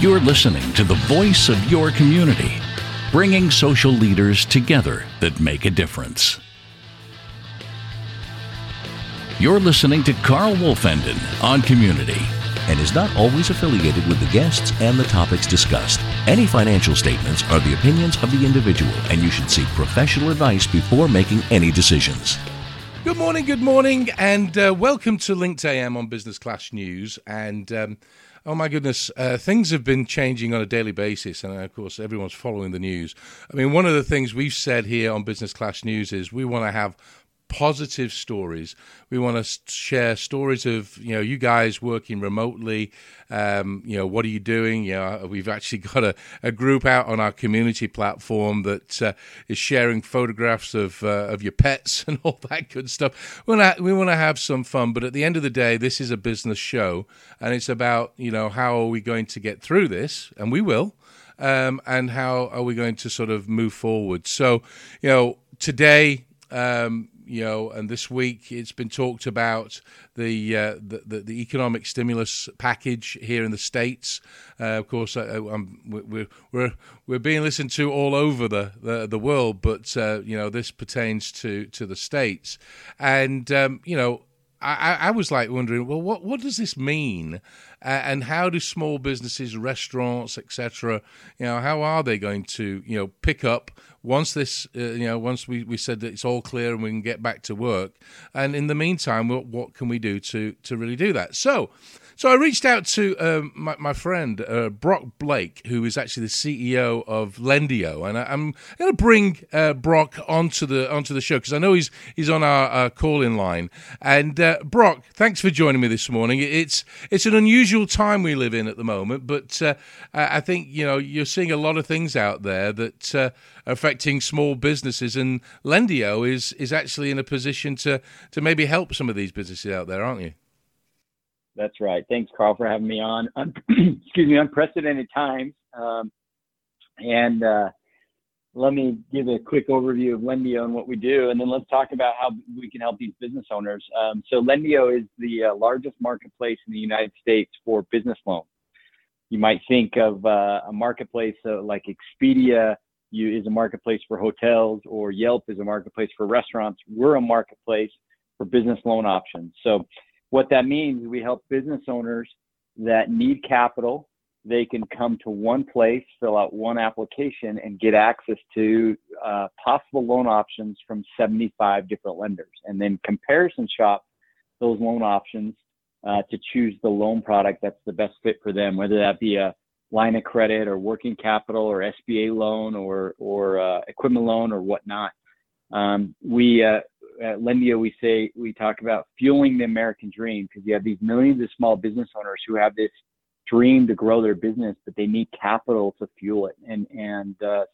You're listening to the voice of your community, bringing social leaders together that make a difference. You're listening to Karl Woolfenden on Community and is not always affiliated with the guests and the topics discussed. Any financial statements are the opinions of the individual, and you should seek professional advice before making any decisions. Good morning, good morning, and uh, welcome to Link'd AM on Business Class News. And um, oh my goodness, uh, things have been changing on a daily basis, and of course, everyone's following the news. I mean, one of the things we've said here on Business Class News is we want to have positive stories. We want to share stories of you know you guys working remotely. Um, you know what are you doing? You know we've actually got a, a group out on our community platform that uh, is sharing photographs of uh, of your pets and all that good stuff. We want to we want to have some fun, but at the end of the day, this is a business show, and it's about you know how are we going to get through this, and we will. Um, and how are we going to sort of move forward? So, you know, today um, you know, and this week it's been talked about the uh, the, the, the, economic stimulus package here in the states. Uh, of course, uh, we're we're we're being listened to all over the the, the world, but uh, you know this pertains to to the states, and um, you know. I, I was like wondering, well, what what does this mean, uh, and how do small businesses, restaurants, etc., you know, how are they going to, you know, pick up once this, uh, you know, once we, we said that it's all clear and we can get back to work, and in the meantime, what, what can we do to to really do that? So, so I reached out to um, my, my, friend uh, Brock Blake, who is actually the CEO of Lendio, and I, am going to bring uh, Brock onto the onto the show because I know he's he's on our, our call-in line. And uh, Brock, thanks for joining me this morning. It's it's an unusual time we live in at the moment, but uh, I think you know you're seeing a lot of things out there that uh, are affecting small businesses, and Lendio is is actually in a position to to maybe help some of these businesses out there, aren't you? That's right. Thanks, Karl, for having me on. excuse me, unprecedented times. Um, and uh, let me give a quick overview of Lendio and what we do, and then let's talk about how we can help these business owners. Um, so, Lendio is the uh, largest marketplace in the United States for business loans. You might think of uh, a marketplace uh, like Expedia you, is a marketplace for hotels, or Yelp is a marketplace for restaurants. We're a marketplace for business loan options. So, what that means is we help business owners that need capital. They can come to one place, fill out one application, and get access to uh, possible loan options from 75 different lenders, and then comparison shop those loan options uh, to choose the loan product that's the best fit for them, whether that be a line of credit or working capital or SBA loan or or uh, equipment loan or whatnot. Um, we uh, at Lendio, we say we talk about fueling the American dream because you have these millions of small business owners who have this dream to grow their business, but they need capital to fuel it. And and uh,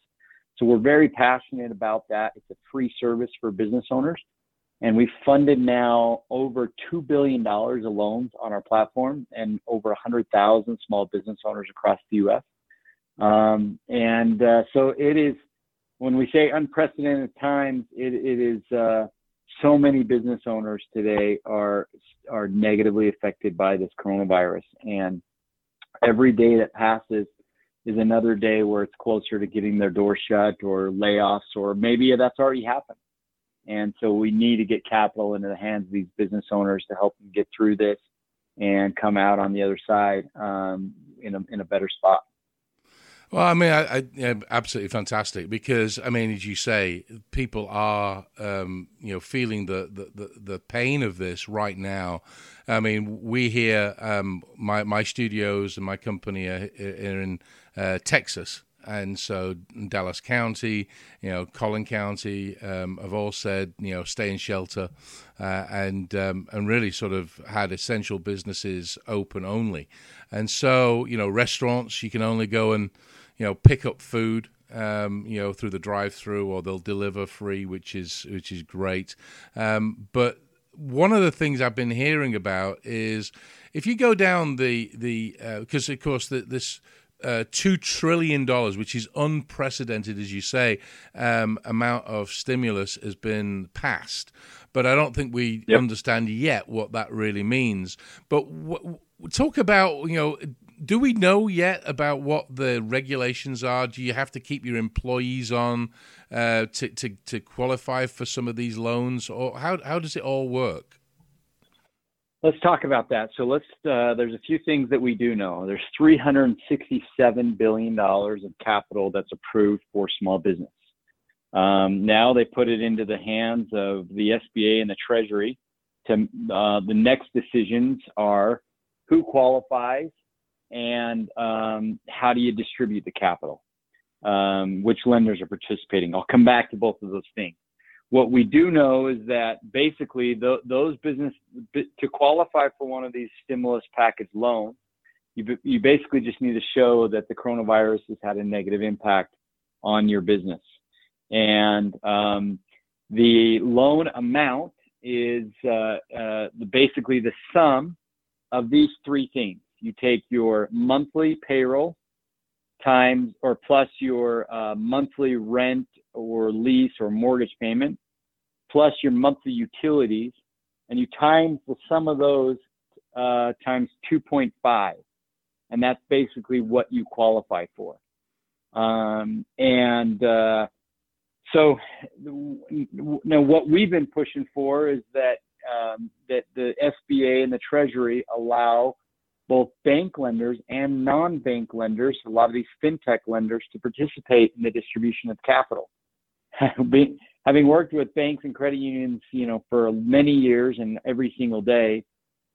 so we're very passionate about that. It's a free service for business owners, and we've funded now over two billion dollars of loans on our platform, and over a hundred thousand small business owners across the U.S. Um, and uh, so it is. When we say unprecedented times, it, it is uh, so many business owners today are are negatively affected by this coronavirus. And every day that passes is another day where it's closer to getting their door shut or layoffs or maybe that's already happened. And so we need to get capital into the hands of these business owners to help them get through this and come out on the other side um, in, a, in a better spot well, I mean, I, I yeah, absolutely fantastic because I mean, as you say, people are um, you know feeling the, the, the pain of this right now. I mean, we here, um, my my studios and my company are, are in uh, Texas, and so Dallas County, you know, Collin County um, have all said, you know, stay in shelter, uh, and um, and really sort of had essential businesses open only, and so you know, restaurants you can only go and you know, pick up food, um, you know, through the drive-through, or they'll deliver free, which is which is great. Um, but one of the things I've been hearing about is if you go down the the because uh, of course the, this. Uh, two trillion dollars, which is unprecedented, as you say, um, amount of stimulus has been passed, but I don't think we yep. understand yet what that really means. But w- talk about you know do we know yet about what the regulations are? Do you have to keep your employees on uh, to, to to qualify for some of these loans, or how how does it all work? Let's talk about that. So let's. Uh, there's a few things that we do know. There's 367 billion dollars of capital that's approved for small business. Um, now they put it into the hands of the SBA and the Treasury. To uh, the next decisions are who qualifies and um, how do you distribute the capital, um, which lenders are participating. I'll come back to both of those things. What we do know is that basically the, those business to qualify for one of these stimulus package loans, you, you basically just need to show that the coronavirus has had a negative impact on your business. And um, the loan amount is uh, uh, basically the sum of these three things. You take your monthly payroll times or plus your uh, monthly rent or lease or mortgage payment, plus your monthly utilities, and you times the sum of those uh, times 2.5. And that's basically what you qualify for. Um, and uh, so now what we've been pushing for is that um, that the SBA and the Treasury allow both bank lenders and non-bank lenders, a lot of these fintech lenders, to participate in the distribution of capital. Having worked with banks and credit unions, you know, for many years and every single day,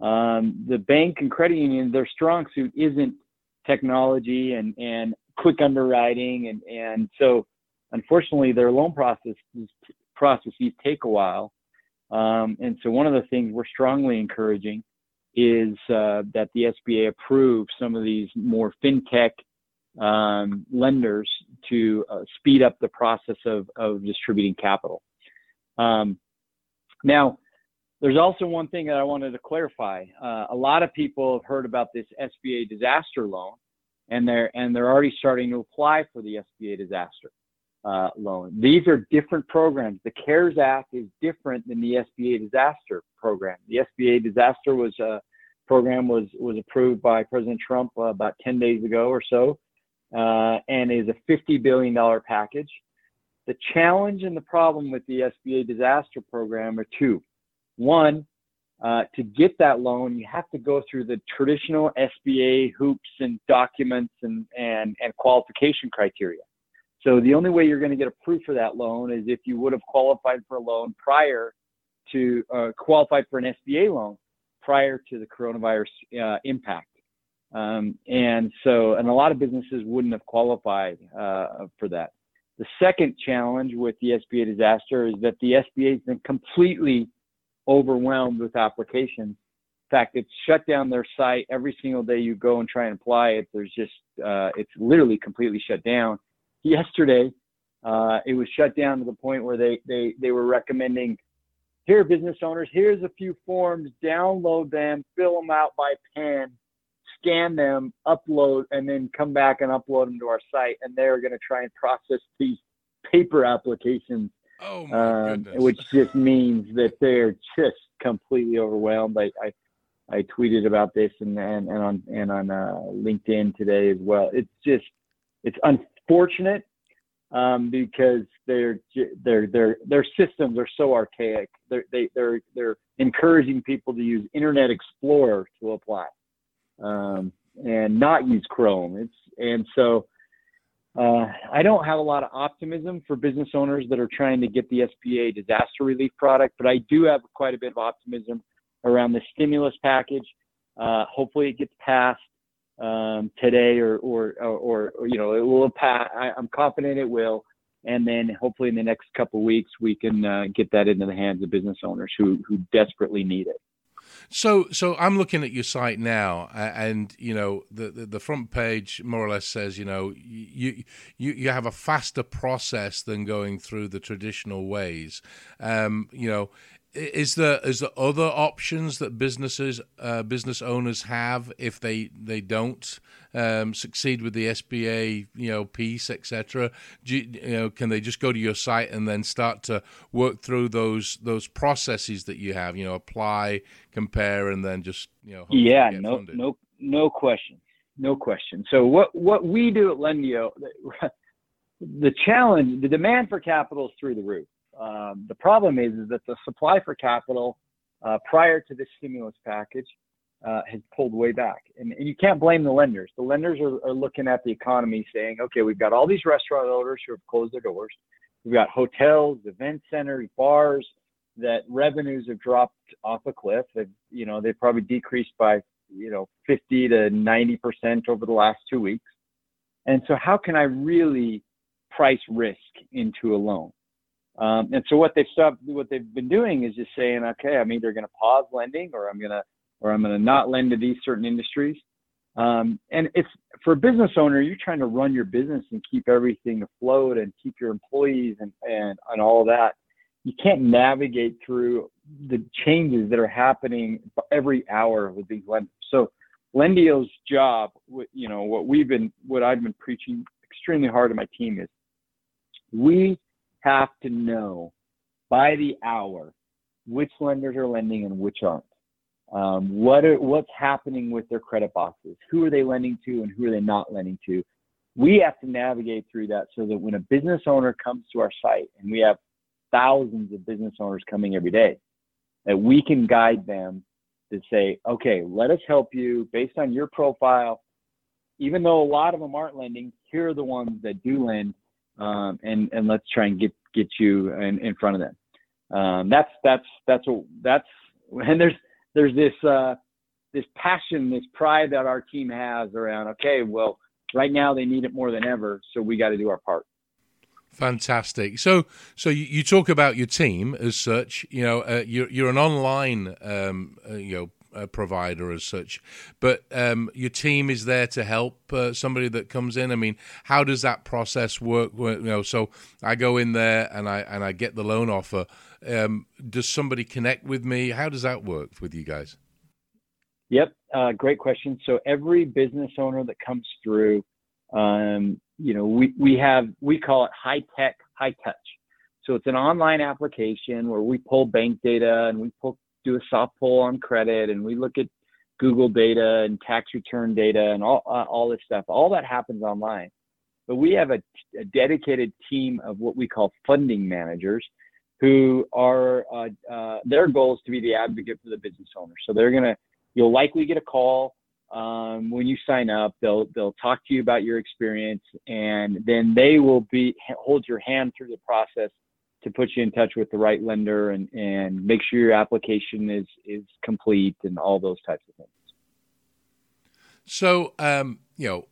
um, the bank and credit union, their strong suit isn't technology and, and quick underwriting, and and so unfortunately their loan processes processes take a while. Um, and so one of the things we're strongly encouraging is uh, that the SBA approve some of these more fintech um, lenders to uh, speed up the process of, of distributing capital. Um, now, there's also one thing that I wanted to clarify. Uh, a lot of people have heard about this SBA disaster loan, and they're and they're already starting to apply for the SBA disaster uh, loan. These are different programs. The CARES Act is different than the SBA disaster program. The SBA disaster was a uh, program was was approved by President Trump uh, about 10 days ago or so, uh, and is a 50 billion dollar package. The challenge and the problem with the SBA disaster program are two. One, uh, to get that loan, you have to go through the traditional SBA hoops and documents and, and, and qualification criteria. So the only way you're going to get approved for that loan is if you would have qualified for a loan prior to uh, qualified for an SBA loan prior to the coronavirus uh, impact. Um, and so, and a lot of businesses wouldn't have qualified uh, for that. The second challenge with the SBA disaster is that the SBA has been completely overwhelmed with applications. In fact, it's shut down their site every single day you go and try and apply it. There's just, uh, it's literally completely shut down yesterday, uh, it was shut down to the point where they, they, they were recommending here, business owners, here's a few forms, download them, fill them out by pen, scan them, upload, and then come back and upload them to our site. And they're going to try and process these paper applications, oh um, which just means that they're just completely overwhelmed. I, I, I tweeted about this and, and, and on and on uh, LinkedIn today as well. It's just it's unfortunate um, because their their their their systems are so archaic. They're they, they're they're encouraging people to use Internet Explorer to apply, um, and not use Chrome. It's and so uh, I don't have a lot of optimism for business owners that are trying to get the SBA disaster relief product, but I do have quite a bit of optimism around the stimulus package. Uh, hopefully, it gets passed um, today or, or, or, or, you know, it will pass. I, am confident it will. And then hopefully in the next couple weeks, we can uh, get that into the hands of business owners who, who desperately need it. So, so I'm looking at your site now, and you know the, the, the front page more or less says, you know, you you you have a faster process than going through the traditional ways. Um, you know, is there is there other options that businesses uh, business owners have if they they don't um, succeed with the SBA you know piece etc. You, you, know can they just go to your site and then start to work through those those processes that you have you know apply compare and then just you know yeah no funded. no no question no question. So what what we do at Lendio, the challenge, the demand for capital is through the roof. Um, the problem is, is that the supply for capital uh, prior to this stimulus package uh, has pulled way back. And, and, you can't blame the lenders. The lenders are, are, looking at the economy saying, okay, we've got all these restaurant owners who have closed their doors. We've got hotels, event centers, bars that revenues have dropped off a cliff. They've, you know, they've probably decreased by, you know, 50 to 90% over the last two weeks. And so how can I really price risk into a loan? Um, and so what they've stopped, what they've been doing is just saying, okay, I'm either going to pause lending or I'm going to, or I'm going to not lend to these certain industries. Um, and if for a business owner, you're trying to run your business and keep everything afloat and keep your employees and, and, and all that, you can't navigate through the changes that are happening every hour with these lenders. So Lendio's job, you know, what we've been, what I've been preaching extremely hard to my team is we have to know by the hour which lenders are lending and which aren't. Um, what are, what's happening with their credit boxes? Who are they lending to and who are they not lending to? We have to navigate through that so that when a business owner comes to our site, and we have thousands of business owners coming every day, that we can guide them to say, okay, let us help you based on your profile. Even though a lot of them aren't lending, here are the ones that do lend, um, and and let's try and get get you in, in front of them. Um, that's that's that's what that's and there's there's this uh, this passion, this pride that our team has around. Okay, well, right now they need it more than ever, so we got to do our part. Fantastic. So, so you, you, talk about your team as such. You know, uh, you're you're an online, um, uh, you know, uh, provider as such, but um, your team is there to help uh, somebody that comes in. I mean, how does that process work? You know, so I go in there and I and I get the loan offer. Um, does somebody connect with me? How does that work with you guys? Yep, uh, great question. So every business owner that comes through, um, you know, we we have we call it high tech, high touch. So it's an online application where we pull bank data and we pull do a soft pull on credit and we look at Google data and tax return data and all uh, all this stuff. All that happens online. But we have a, a dedicated team of what we call funding managers who are uh, uh, their goal is to be the advocate for the business owner. So they're gonna you'll likely get a call um, when you sign up. They'll they'll talk to you about your experience, and then they will be hold your hand through the process to put you in touch with the right lender and and make sure your application is is complete and all those types of things. So um, you know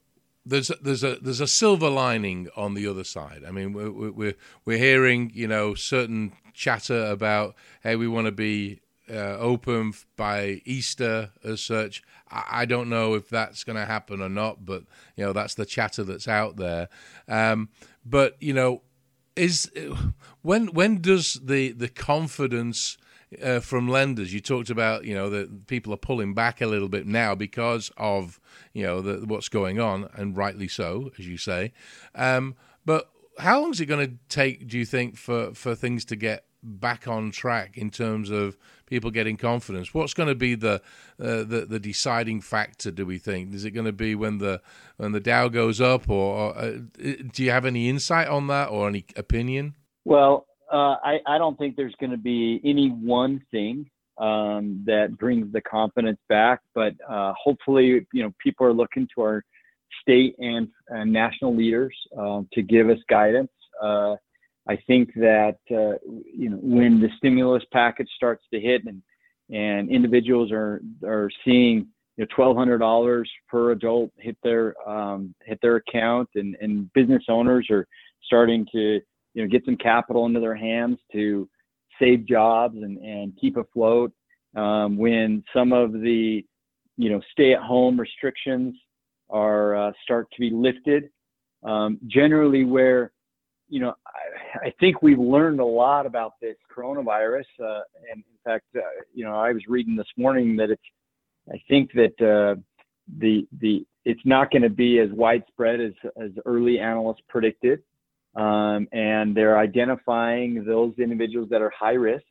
there's a, there's a there's a silver lining on the other side. I mean, we're we're we're hearing you know certain chatter about hey, we want to be uh, open by Easter as such. I, I don't know if that's going to happen or not, but you know that's the chatter that's out there. Um, but you know, is when when does the the confidence uh, from lenders. You talked about you know that people are pulling back a little bit now because of you know the, what's going on, and rightly so, as you say. Um, but how long is it going to take? Do you think for for things to get back on track in terms of people getting confidence? What's going to be the uh, the, the deciding factor? Do we think is it going to be when the when the Dow goes up, or, or uh, do you have any insight on that or any opinion? Well, uh, I, I don't think there's going to be any one thing um, that brings the confidence back, but uh, hopefully, you know, people are looking to our state and, and national leaders uh, to give us guidance. I think that uh, you know when the stimulus package starts to hit and and individuals are are seeing you know twelve hundred dollars per adult hit their um, hit their account and and business owners are starting to you know get some capital into their hands to save jobs and and keep afloat um, when some of the you know stay at home restrictions are uh, start to be lifted um, generally where you know I, I, think we've learned a lot about this coronavirus uh, and in fact uh, you know I was reading this morning that it's I think that uh, the the it's not going to be as widespread as as early analysts predicted um, and they're identifying those individuals that are high risk.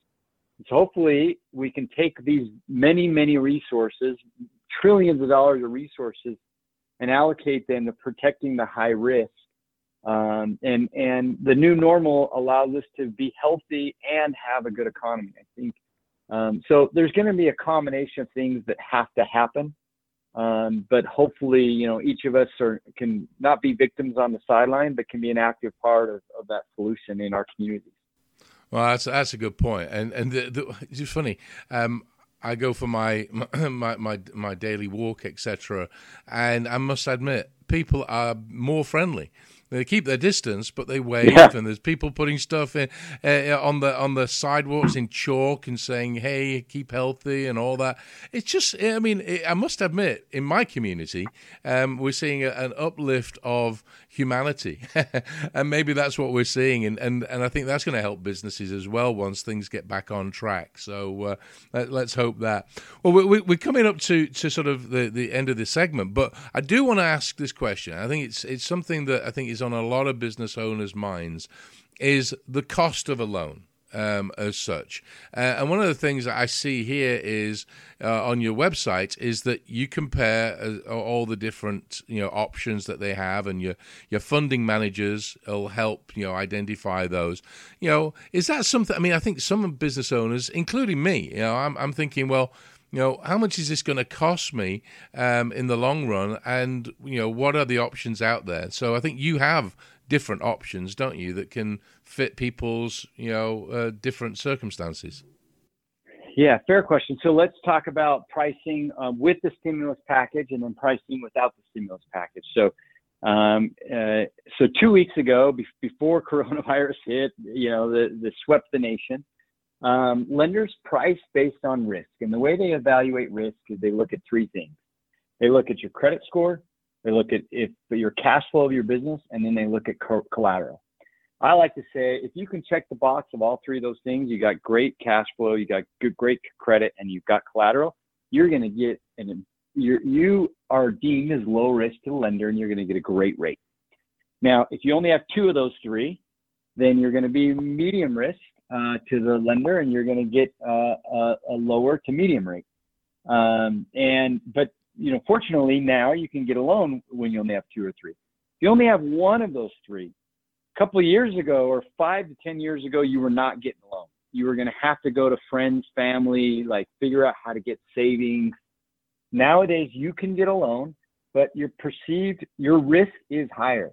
So hopefully we can take these many, many resources, trillions of dollars of resources and allocate them to protecting the high risk. Um, and and the new normal allows us to be healthy and have a good economy. I think um, so. There's going to be a combination of things that have to happen, um, but hopefully, you know, each of us are can not be victims on the sideline, but can be an active part of, of that solution in our communities. Well, that's that's a good point. and and the, the, it's just funny. Um, I go for my my my, my daily walk, etc., and I must admit, people are more friendly they keep their distance, but they wave, yeah. and there's people putting stuff in uh, on the on the sidewalks in chalk and saying, "Hey, keep healthy" and all that. It's just, I mean, it, I must admit, in my community, um, we're seeing a, an uplift of humanity, and maybe that's what we're seeing, and and, and I think that's going to help businesses as well once things get back on track. So uh, let, us hope that. Well, we, we're coming up to to sort of the the end of this segment, but I do want to ask this question. I think it's it's something that I think is is on a lot of business owners' minds is the cost of a loan. Um, as such. Uh, and one of the things that I see here is uh, on your website is that you compare uh, all the different you know options that they have, and your your funding managers will help you know identify those. You know, is that something? I mean, I think some business owners, including me, you know, I'm I'm thinking, well you know, how much is this going to cost me um, in the long run? And, you know, what are the options out there? So I think you have different options, don't you, that can fit people's, you know, uh, different circumstances? Yeah, fair question. So let's talk about pricing um, with the stimulus package and then pricing without the stimulus package. So, um, uh, so two weeks ago, be- before coronavirus hit, you know, the, the swept the nation. Um, lenders price based on risk, and the way they evaluate risk is they look at three things. They look at your credit score, they look at if your cash flow of your business, and then they look at co- collateral. I like to say if you can check the box of all three of those things, you got great cash flow, you got good, great credit, and you've got collateral. You're going to get an you're, you are deemed as low risk to the lender, and you're going to get a great rate. Now, if you only have two of those three, then you're going to be medium risk, uh, to the lender, and you're going to get uh, a, a, lower to medium rate. Um, and but you know, fortunately now you can get a loan when you only have two or three. If you only have one of those three, a couple of years ago or five to ten years ago, you were not getting a loan. You were going to have to go to friends, family, like figure out how to get savings. Nowadays, you can get a loan, but your perceived your risk is higher,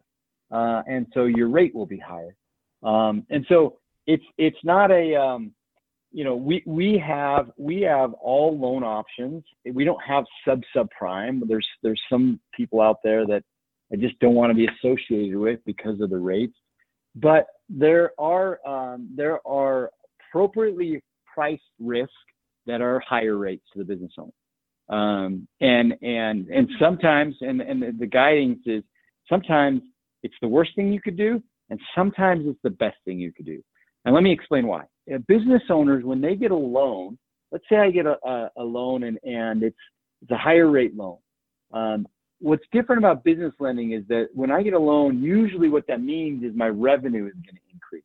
uh, and so your rate will be higher. Um, and so it's it's not a um, you know we we have we have all loan options. We don't have sub subprime. There's there's some people out there that I just don't want to be associated with because of the rates. But there are um, there are appropriately priced risks that are higher rates to the business owner. Um, and and and sometimes and and the guidance is sometimes it's the worst thing you could do, and sometimes it's the best thing you could do. And let me explain why. Uh, business owners, when they get a loan, let's say I get a, a, a loan and, and it's, it's a higher rate loan. Um, what's different about business lending is that when I get a loan, usually what that means is my revenue is going to increase.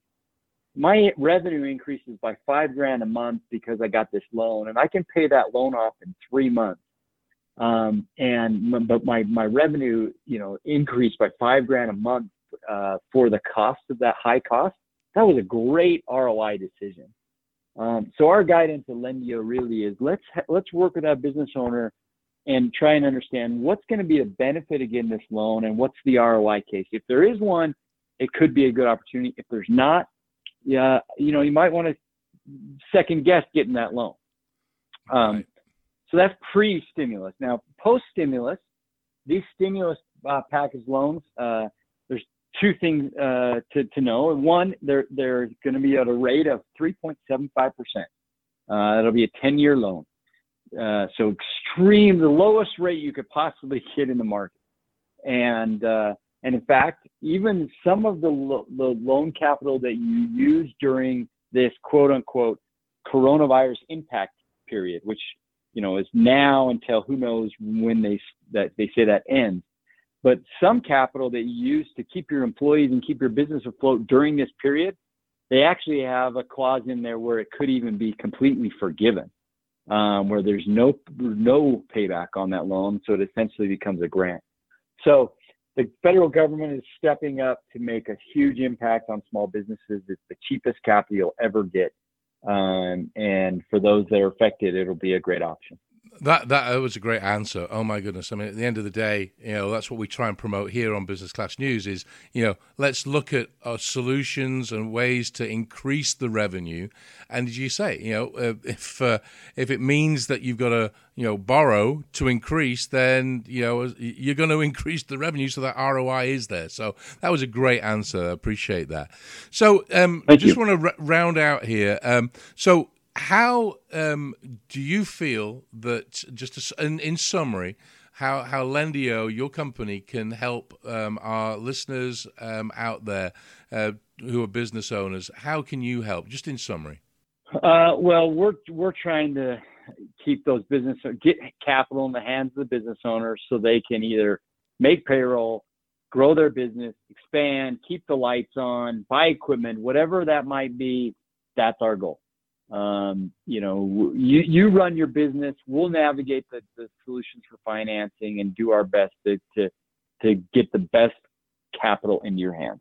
My revenue increases by five grand a month because I got this loan, and I can pay that loan off in three months. Um, and but my my revenue, you know, increased by five grand a month uh, for the cost of that high cost that was a great ROI decision. Um, so our guidance at Lendio really is let's let's work with that business owner and try and understand what's going to be the benefit of getting this loan and what's the ROI case. If there is one, it could be a good opportunity. If there's not, yeah, you know, you might want to second guess getting that loan. Um, right. So that's pre-stimulus. Now, post-stimulus, these stimulus uh, package loans, uh, two things uh, to, to know. One, they're, they're going to be at a rate of 3.75%. Uh, it'll be a 10 year loan. Uh, so extreme, the lowest rate you could possibly get in the market. And, uh, and in fact, even some of the, lo- the loan capital that you use during this quote unquote coronavirus impact period, which, you know, is now until who knows when they, that they say that ends but some capital that you use to keep your employees and keep your business afloat during this period, they actually have a clause in there where it could even be completely forgiven, um, where there's no no payback on that loan, so it essentially becomes a grant. So the federal government is stepping up to make a huge impact on small businesses. It's the cheapest capital you'll ever get. Um, and for those that are affected, it'll be a great option. That that was a great answer. Oh my goodness! I mean, at the end of the day, you know, that's what we try and promote here on Business Class News. Is you know, let's look at our solutions and ways to increase the revenue. And as you say, you know, uh, if uh, if it means that you've got to you know borrow to increase, then you know you're going to increase the revenue so that ROI is there. So that was a great answer. I appreciate that. So um, I just want to r- round out here. Um, so how um, do you feel that, just in, in, summary, how, how Lendio, your company, can help um, our listeners um, out there uh, who are business owners? How can you help, just in summary? Uh, well, we're, we're trying to keep those business, get capital in the hands of the business owners so they can either make payroll, grow their business, expand, keep the lights on, buy equipment, whatever that might be. That's our goal. Um, you know, you, you run your business. We'll navigate the, the solutions for financing and do our best to, to, to get the best capital into your hands.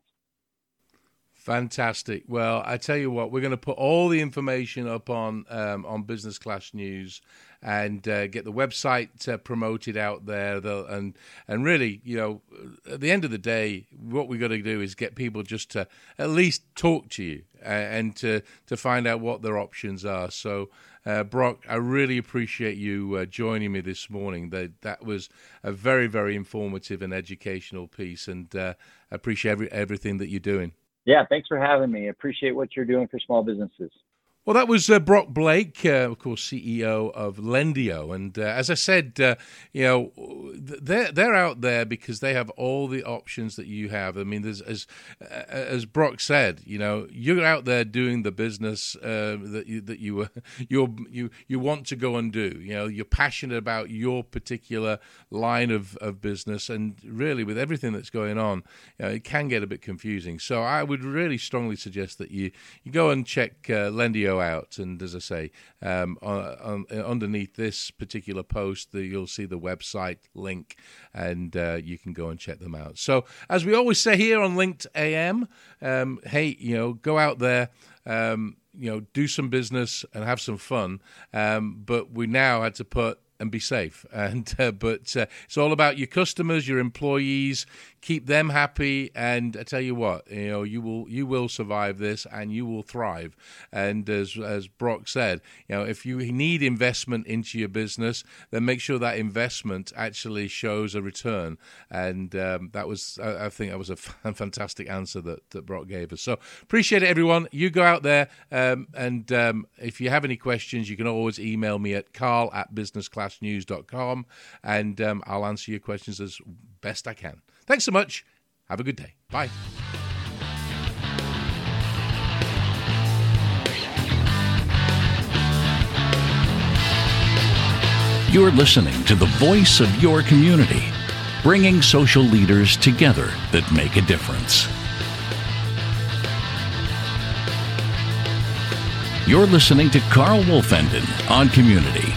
Fantastic. Well, I tell you what, we're going to put all the information up on um, on Business Class News and uh, get the website uh, promoted out there. and and really, you know, at the end of the day, what we've got to do is get people just to at least talk to you uh, and to to find out what their options are. So. Uh, Brock, I really appreciate you uh, joining me this morning. That that was a very, very informative and educational piece, and uh, I appreciate every, everything that you're doing. Yeah, thanks for having me. Appreciate what you're doing for small businesses. Well, that was uh, Brock Blake, uh, of course, CEO of Lendio, and uh, as I said, uh, you know, they're they're out there because they have all the options that you have. I mean, as as Brock said, you know, you're out there doing the business uh, that you that you you you you want to go and do. You know, you're passionate about your particular line of, of business, and really, with everything that's going on, you know, it can get a bit confusing. So, I would really strongly suggest that you you go and check uh, Out. And as I say, um, on, on, underneath this particular post, the, you'll see the website link, and uh, you can go and check them out. So, as we always say here on Link'd AM, um, hey, you know, go out there. Um, you know, do some business and have some fun. Um, but we now had to put and be safe. And uh, but uh, it's all about your customers, your employees. Keep them happy, and I tell you what, you know, you will you will survive this, and you will thrive. And as as Brock said, you know, if you need investment into your business, then make sure that investment actually shows a return. And um, that was, I, I, think, that was a fantastic answer that that Brock gave us. So appreciate it, everyone. You go out there, um, and um, if you have any questions, you can always email me at karl at businessclass news.com and um, I'll answer your questions as best I can. Thanks so much. Have a good day. Bye. You're listening to the voice of your community, bringing social leaders together that make a difference. You're listening to Karl Woolfenden on Community